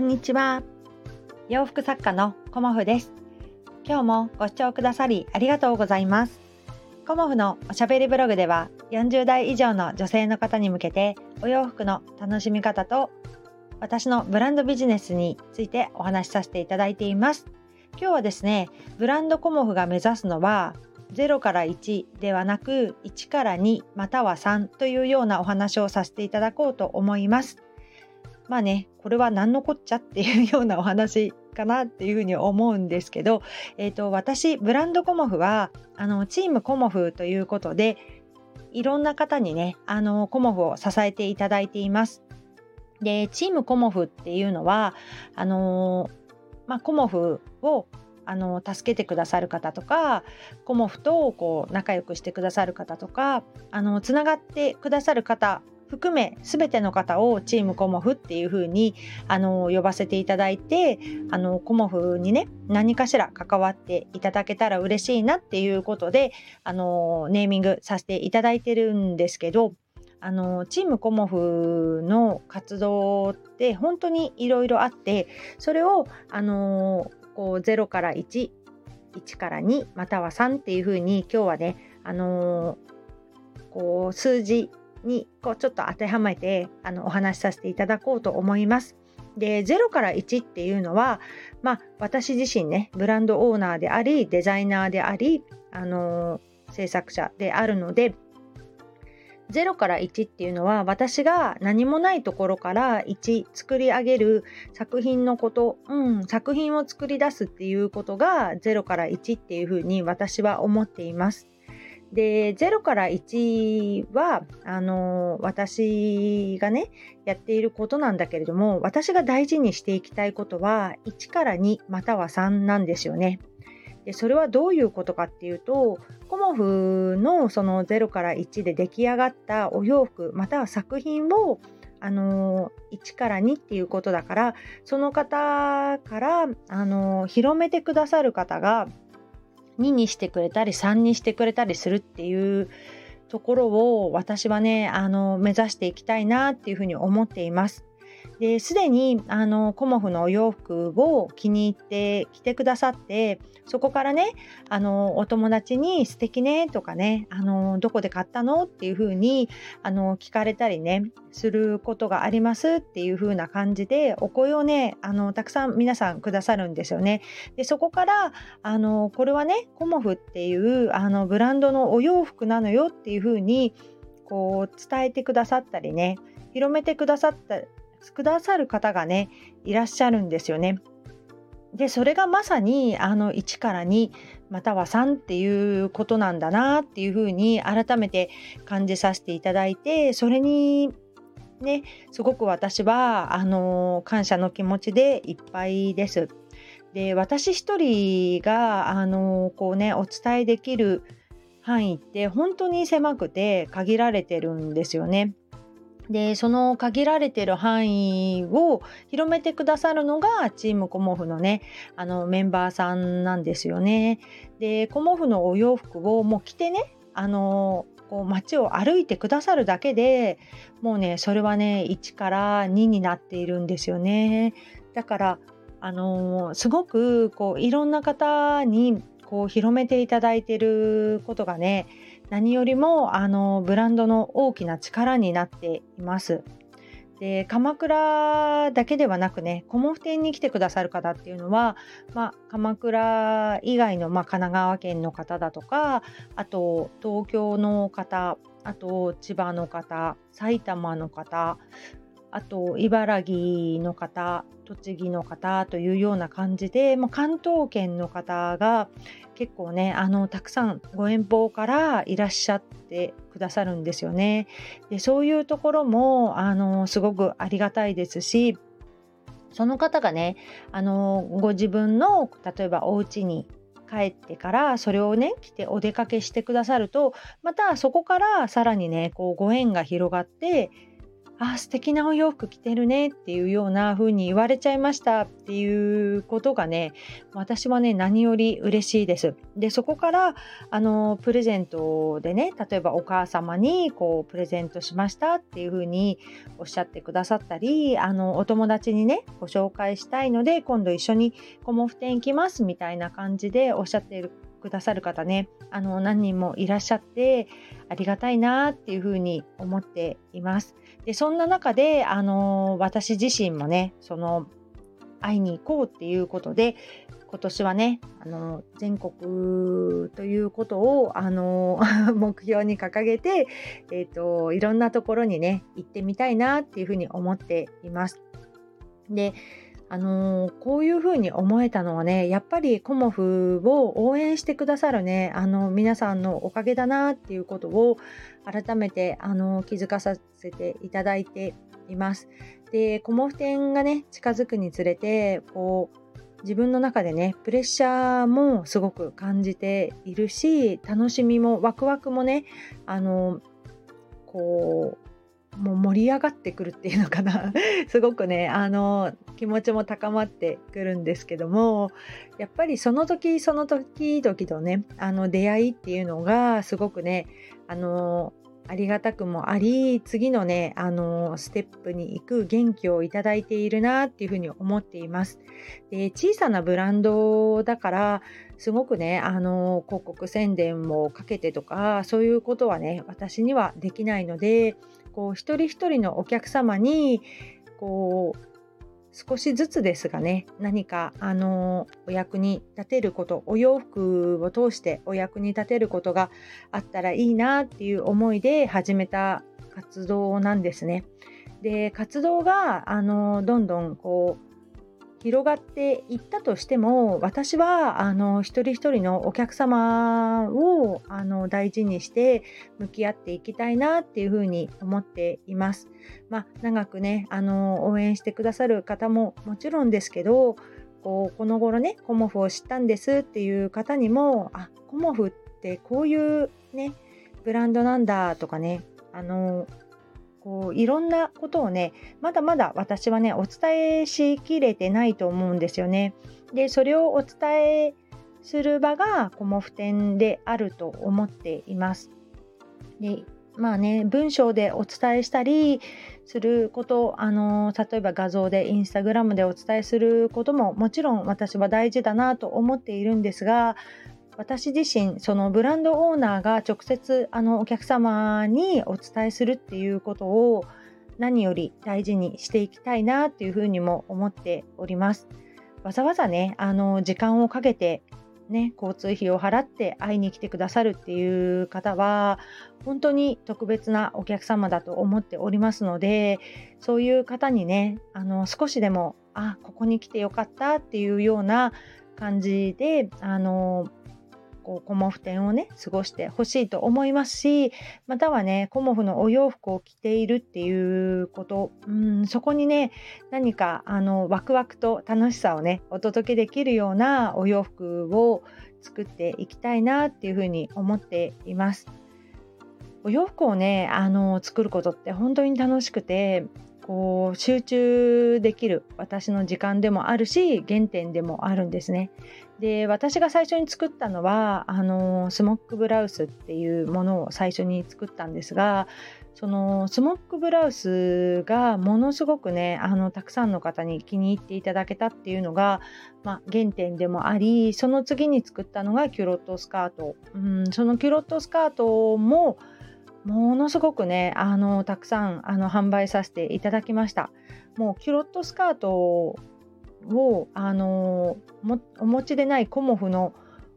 こんにちは。洋服作家のコモフです。今日もご視聴くださりありがとうございます。コモフのおしゃべりブログでは40代以上の女性の方に向けてお洋服の楽しみ方と私のブランドビジネスについてお話しさせていただいています。今日はですねブランドコモフが目指すのは0から1ではなく1から2または3というようなお話をさせていただこうと思います。まあねこれは何のこっちゃっていうようなお話かなっていうふうに思うんですけど、えーと、私ブランドコモフはあのチームコモフということでいろんな方にねあのコモフを支えていただいています。でチームコモフっていうのはあのまあ、コモフをあの助けてくださる方とかコモフとこう仲良くしてくださる方とかあのつながってくださる方含め全ての方をチームコモフっていう風にあの呼ばせていただいてあのコモフにね何かしら関わっていただけたら嬉しいなっていうことであのネーミングさせていただいてるんですけどあのチームコモフの活動って本当にいろいろあってそれをあのこう0から1、1から2または3っていう風に今日はね、あの、こう数字にこうちょっと当てはめてあのお話しさせていただこうと思います。で0から1っていうのは、まあ、私自身ねブランドオーナーでありデザイナーであり、あのー、制作者であるので0から1っていうのは私が何もないところから1作り上げる作品のこと、うん、作品を作り出すっていうことが0から1っていうふうに私は思っています。で0から1はあの私がねやっていることなんだけれども私が大事にしていきたいことは1から2または3なんですよね。でそれはどういうことかっていうとコモフのその0から1で出来上がったお洋服または作品をあの1から2っていうことだからその方からあの広めてくださる方が2にしてくれたり3にしてくれたりするっていうところを私はねあの目指していきたいなっていうふうに思っています。ですでにあのコモフのお洋服を気に入って着てくださってそこからねあのお友達に「素敵ね」とかねあの「どこで買ったの?」っていう風にあに聞かれたりねすることがありますっていう風な感じでお声をねあのたくさん皆さんくださるんですよね。でそこからあのこれはねコモフっていうあのブランドのお洋服なのよっていう風にこう伝えてくださったりね広めてくださったくださる方がねいらっしゃるんですよね。でそれがまさにあの1から2または3っていうことなんだなっていうふうに改めて感じさせていただいてそれにねすごく私はあの感謝の気持ちでいっぱいです。で私一人があのこうねお伝えできる範囲って本当に狭くて限られてるんですよね。でその限られてる範囲を広めてくださるのがチームコモフのねあのメンバーさんなんですよね。でコモフのお洋服をもう着てねあのこう街を歩いてくださるだけでもうねそれはね1から2になっているんですよね。だからあのすごくこういろんな方にこう広めていただいてることがね何よりもあのブランドの大きな力になっています。で鎌倉だけではなくねモフ店に来てくださる方っていうのは、まあ、鎌倉以外の、まあ、神奈川県の方だとかあと東京の方あと千葉の方埼玉の方あと茨城の方栃木の方というような感じで、まあ、関東圏の方が結構ねあのたくさんご遠方からいらっしゃってくださるんですよね。でそういうところもあのすごくありがたいですしその方がねあのご自分の例えばお家に帰ってからそれをね着てお出かけしてくださるとまたそこからさらにねこうご縁が広がってあ素敵なお洋服着てるねっていうような風に言われちゃいましたっていうことがね私はね何より嬉しいです。でそこからあのプレゼントでね例えばお母様にこうプレゼントしましたっていう風におっしゃってくださったりあのお友達にねご紹介したいので今度一緒にコモフ展行きますみたいな感じでおっしゃっているくださる方ねあの何人もいらっしゃってありがたいなっていうふうに思っています。でそんな中であの私自身もねその会いに行こうっていうことで今年はねあの全国ということをあの 目標に掲げて、えーと、いろんなところにね行ってみたいなっていうふうに思っています。であのー、こういうふうに思えたのはねやっぱりコモフを応援してくださるねあの皆さんのおかげだなっていうことを改めてあの気づかさせていただいています。でコモフ展がね近づくにつれてこう自分の中でねプレッシャーもすごく感じているし楽しみもワクワクもねあのこうもう盛り上がってくるっていうのかな。すごくねあの気持ちも高まってくるんですけどもやっぱりその時その時々のねあの出会いっていうのがすごくねあのありがたくもあり次のねあのステップに行く元気をいただいているなっていうふうに思っています。で小さなブランドだからすごくねあの広告宣伝をかけてとかそういうことはね私にはできないのでこう一人一人のお客様にこう少しずつですがね何かあのお役に立てることお洋服を通してお役に立てることがあったらいいなっていう思いで始めた活動なんですね。で活動があのどんどんこう広がっていったとしても私はあの一人一人のお客様をあの大事にして向き合っていきたいなっていうふうに思っています。まあ、長くねあの応援してくださる方ももちろんですけどこうこの頃ねコモフを知ったんですっていう方にもあコモフってこういうねブランドなんだとかねあのこういろんなことをねまだまだ私はねお伝えしきれてないと思うんですよね。でそれをお伝えする場がコモフ展であると思っています。でまあね文章でお伝えしたりすることあの例えば画像でインスタグラムでお伝えすることももちろん私は大事だなと思っているんですが私自身そのブランドオーナーが直接あのお客様にお伝えするっていうことを何より大事にしていきたいなっていうふうにも思っております。わざわざねあの時間をかけてね、交通費を払って会いに来てくださるっていう方は本当に特別なお客様だと思っておりますのでそういう方にねあの少しでもあここに来てよかったっていうような感じであのこうコモフ展をね過ごしてほしいと思いますしまたはねコモフのお洋服を着ているっていうことうんそこにね何かあのワクワクと楽しさをねお届けできるようなお洋服を作っていきたいなっていうふうに思っています。お洋服をねあの作ることって本当に楽しくてこう集中できる私の時間でもあるし原点でもあるんですね。で私が最初に作ったのはあのスモックブラウスっていうものを最初に作ったんですがそのスモックブラウスがものすごくねあのたくさんの方に気に入っていただけたっていうのが、まあ、原点でもありその次に作ったのがキュロットスカート、うん、そのキュロットスカートもものすごくねあのたくさんあの販売させていただきました。もうキュロットスカートを、あのお持ちでないコモフの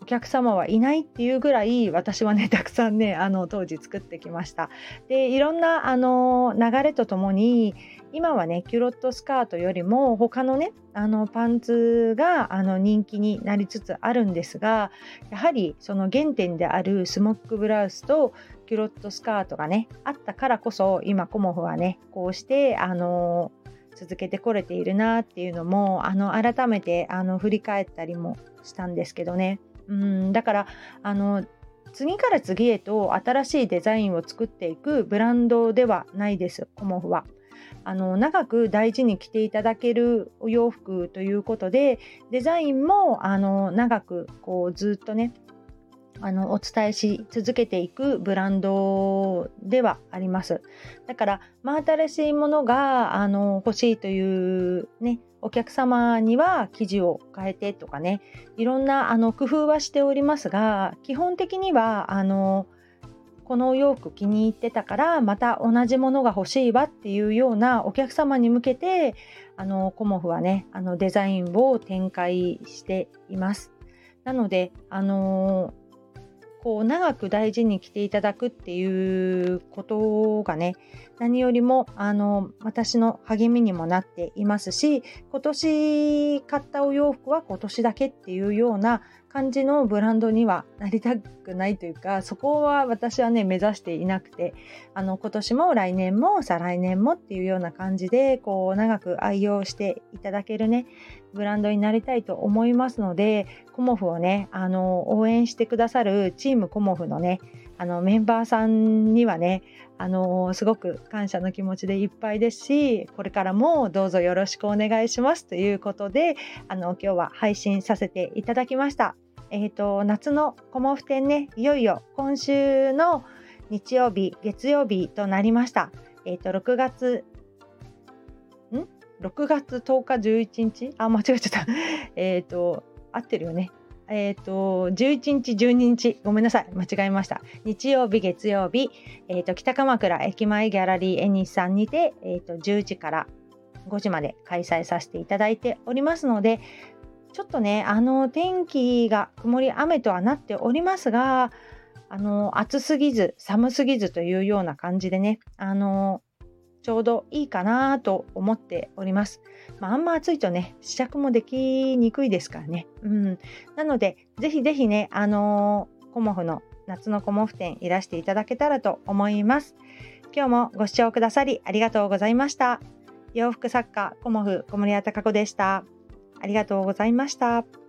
お客様はいないっていうぐらい私はねたくさんねあの当時作ってきました。でいろんなあの流れとともに今はねキュロットスカートよりも他のねあのパンツがあの人気になりつつあるんですがやはりその原点であるスモックブラウスとキュロットスカートがねあったからこそ今コモフはねこうしてあの続けてこれているなっていうのもあの改めてあの振り返ったりもしたんですけどねうんだからあの次から次へと新しいデザインを作っていくブランドではないですコモフは。あの長く大事に着ていただけるお洋服ということでデザインもあの長くこうずっとねあのお伝えし続けていくブランドではあります。だから真新しいものがあの欲しいというねお客様には生地を変えてとかねいろんなあの工夫はしておりますが基本的にはあのこのお洋服気に入ってたからまた同じものが欲しいわっていうようなお客様に向けてあのコモフはねあのデザインを展開しています。なのであのこう長く大事に着ていただくっていうことがね何よりもあの私の励みにもなっていますし今年買ったお洋服は今年だけっていうような感じのブランドにはなりたくないというかそこは私はね目指していなくてあの今年も来年も再来年もっていうような感じでこう長く愛用していただけるねブランドになりたいと思いますのでコモフをねあの応援してくださるチームコモフのねあのメンバーさんにはねあのすごく感謝の気持ちでいっぱいですしこれからもどうぞよろしくお願いしますということであの今日は配信させていただきました。えーと、夏のコモフ展ねいよいよ今週の日曜日月曜日となりました。え、ー、と6月ん？6月10日11日？あ間違えちゃった。えっと合ってるよね。えっ、ー、と11日12日。ごめんなさい。間違えました。日曜日月曜日、えーと、北鎌倉駅前ギャラリーエニスさんにて、えーと10時から5時まで開催させていただいておりますのでちょっとねあの天気が曇り雨とはなっておりますがあの暑すぎず寒すぎずというような感じでねあのちょうどいいかなと思っております。まあ、あんま暑いとね試着もできにくいですからね。うん、なのでぜひぜひねあのコモフの夏のコモフ展いらしていただけたらと思います。今日もご視聴くださりありがとうございました。洋服作家コモフ小森屋隆子でした。ありがとうございました。